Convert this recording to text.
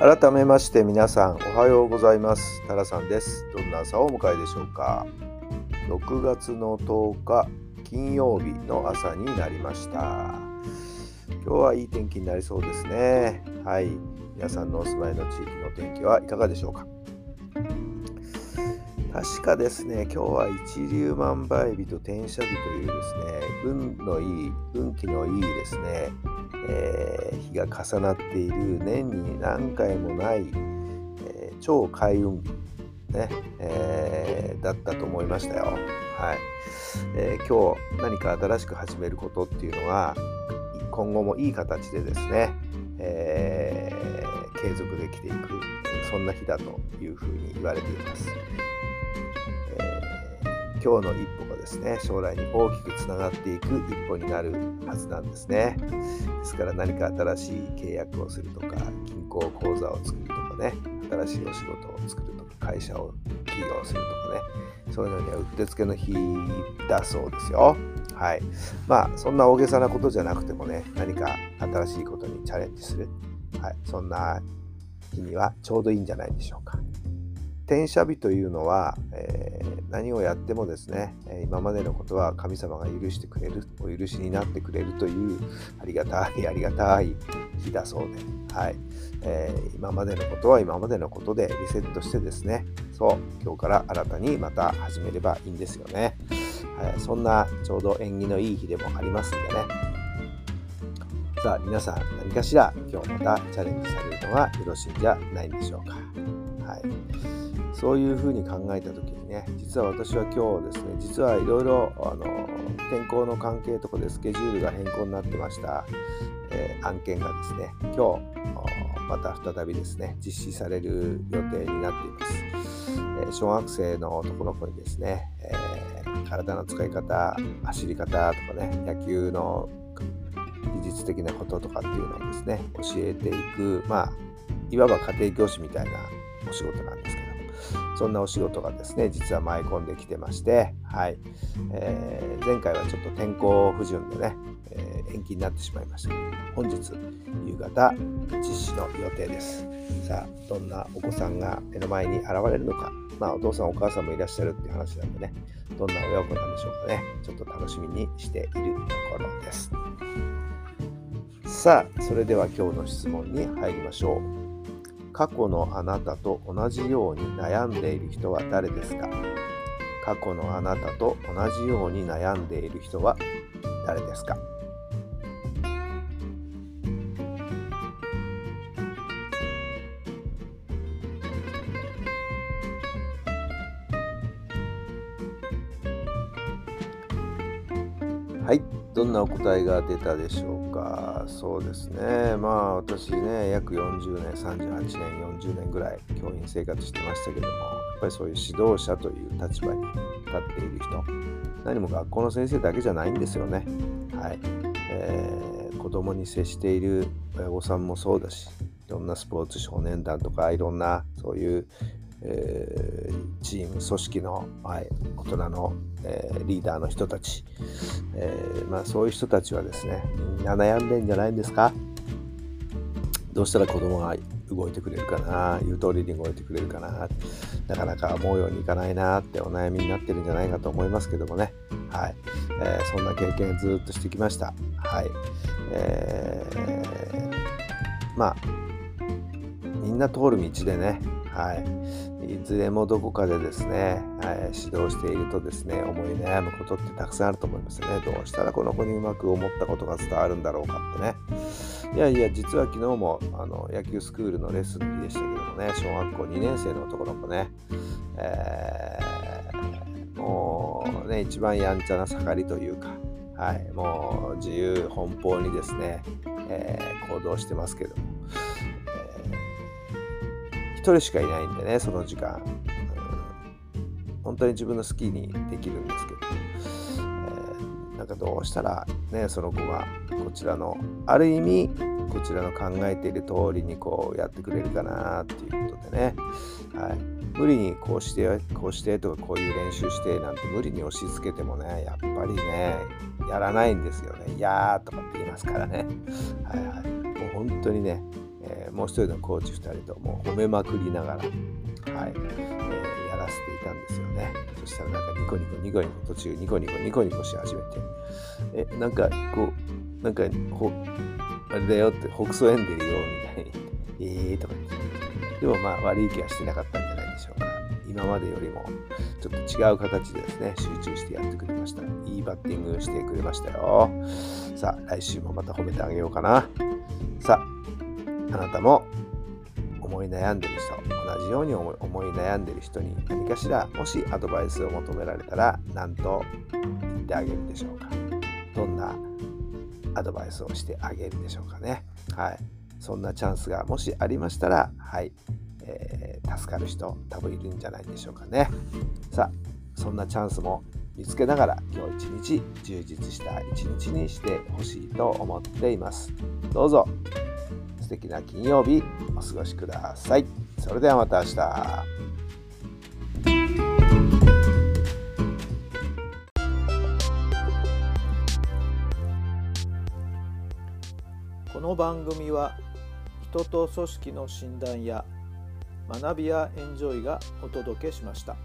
改めまして皆さんおはようございます。タラさんです。どんな朝をお迎えでしょうか。6月の10日金曜日の朝になりました。今日はいい天気になりそうですね。はい。皆さんのお住まいの地域の天気はいかがでしょうか。確かですね、今日は一粒万倍日と天赦日というですね、運のいい、運気のいいですね、えー、日が重なっている年に何回もない、えー、超開運日、ねえー、だったと思いましたよ。はいえー、今日何か新しく始めることっていうのは今後もいい形でですね、えー、継続できていくそんな日だというふうに言われています。え今日の一歩ですね。将来に大きくつながっていく一歩になるはずなんですね。ですから何か新しい契約をするとか銀行口座を作るとかね。新しいお仕事を作るとか会社を起業するとかね。そういうのにはうってつけの日だそうですよ。はい。まあそんな大げさなことじゃなくてもね何か新しいことにチャレンジする、はい、そんな日にはちょうどいいんじゃないでしょうか。転写日というのは、えー、何をやってもですね、今までのことは神様が許してくれる、お許しになってくれるというありがたい、ありがたい日だそうで、はいえー、今までのことは今までのことでリセットしてですね、そう、今日から新たにまた始めればいいんですよね。はい、そんなちょうど縁起のいい日でもありますんでね。さあ、皆さん何かしら今日またチャレンジされるのがよろしいんじゃないでしょうか。はいそういうふうに考えた時にね実は私は今日ですね実はいろいろ天候の関係とかでスケジュールが変更になってました、えー、案件がですね今日また再びですね実施される予定になっています、えー、小学生の男の子にですね、えー、体の使い方走り方とかね野球の技術的なこととかっていうのをですね教えていくまあいわば家庭教師みたいなお仕事なんですそんなお仕事がですね、実は舞い込んできてまして、はい。えー、前回はちょっと天候不順でね、えー、延期になってしまいました、本日、夕方、実施の予定です。さあ、どんなお子さんが目の前に現れるのか、まあ、お父さんお母さんもいらっしゃるっていう話なんでね、どんな親子なんでしょうかね、ちょっと楽しみにしているところです。さあ、それでは今日の質問に入りましょう。過去のあなたと同じように悩んでいる人は誰ですか？過去のあなたと同じように悩んでいる人は誰ですか？はい。どんなお答えが出たでしょうか？そうですね。まあ私ね約40年38年40年ぐらい教員生活してましたけどもやっぱりそういう指導者という立場に立っている人何も学校の先生だけじゃないんですよね。はい、えー、子供に接している親御さんもそうだしいろんなスポーツ少年団とかいろんなそういうえー、チーム組織の、はい、大人の、えー、リーダーの人たち、えー、まあ、そういう人たちはですねみんな悩んでんじゃないんですか？どうしたら子供が動いてくれるかな？言う通りに動いてくれるかな？なかなか思うようにいかないなってお悩みになってるんじゃないかと思いますけどもね。はい、えそんな経験ずっとしてきました。はい、えまあみんな通る道でね。はい、いずれもどこかでですね、はい、指導しているとですね、思い悩むことってたくさんあると思いますね。どうしたらこの子にうまく思ったことが伝わるんだろうかってね。いやいや、実は昨日もあの野球スクールのレッスンの日でしたけどもね、小学校2年生の男の子ね、えー、もうね、一番やんちゃな盛りというか、はい、もう自由奔放にですね、えー、行動してますけども、えー、一人しかいないんでね、その時間、うん、本当に自分の好きにできるんですけど、えー、なんかどうしたらね、その子がこちらの、ある意味、こちらの考えている通りにこうやってくれるかなっていうことでね、はい、無理にこうしてこうしてとかこういう練習してなんて無理に押し付けてもねやっぱりねやらないんですよね。いやーとかって言いますからね。はいはい。もう本当にね、えー、もう一人のコーチ2人とも褒めまくりながら、はい、えー、やらせていたんですよね。そしたらなんかニコニコニコニコ途中ニコニコニコニコし始めて、え、なんかこう、なんかほ、あれだよって、北総園でるよみたいに、えーとか言って、でもまあ悪い気はしてなかったんじゃないでしょうか。今までよりもちょっと違う形でですね、集中してやってくれました。いいバッティングしてくれましたよ。さあ、来週もまた褒めてあげようかな。さあ、あなたも思い悩んでる人、同じように思い悩んでる人に何かしら、もしアドバイスを求められたら、何と言ってあげるでしょうか。どんなアドバイスをしてあげるでしょうかね。はい。そんなチャンスがもしありましたら、はい。えー、助かる人多分いるんじゃないでしょうかね。さあそんなチャンスも見つけながら今日一日充実した一日にしてほしいと思っています。どうぞ素敵な金曜日お過ごしください。それではまた明日。この番組は人と組織の診断や学びやエンジョイがお届けしました。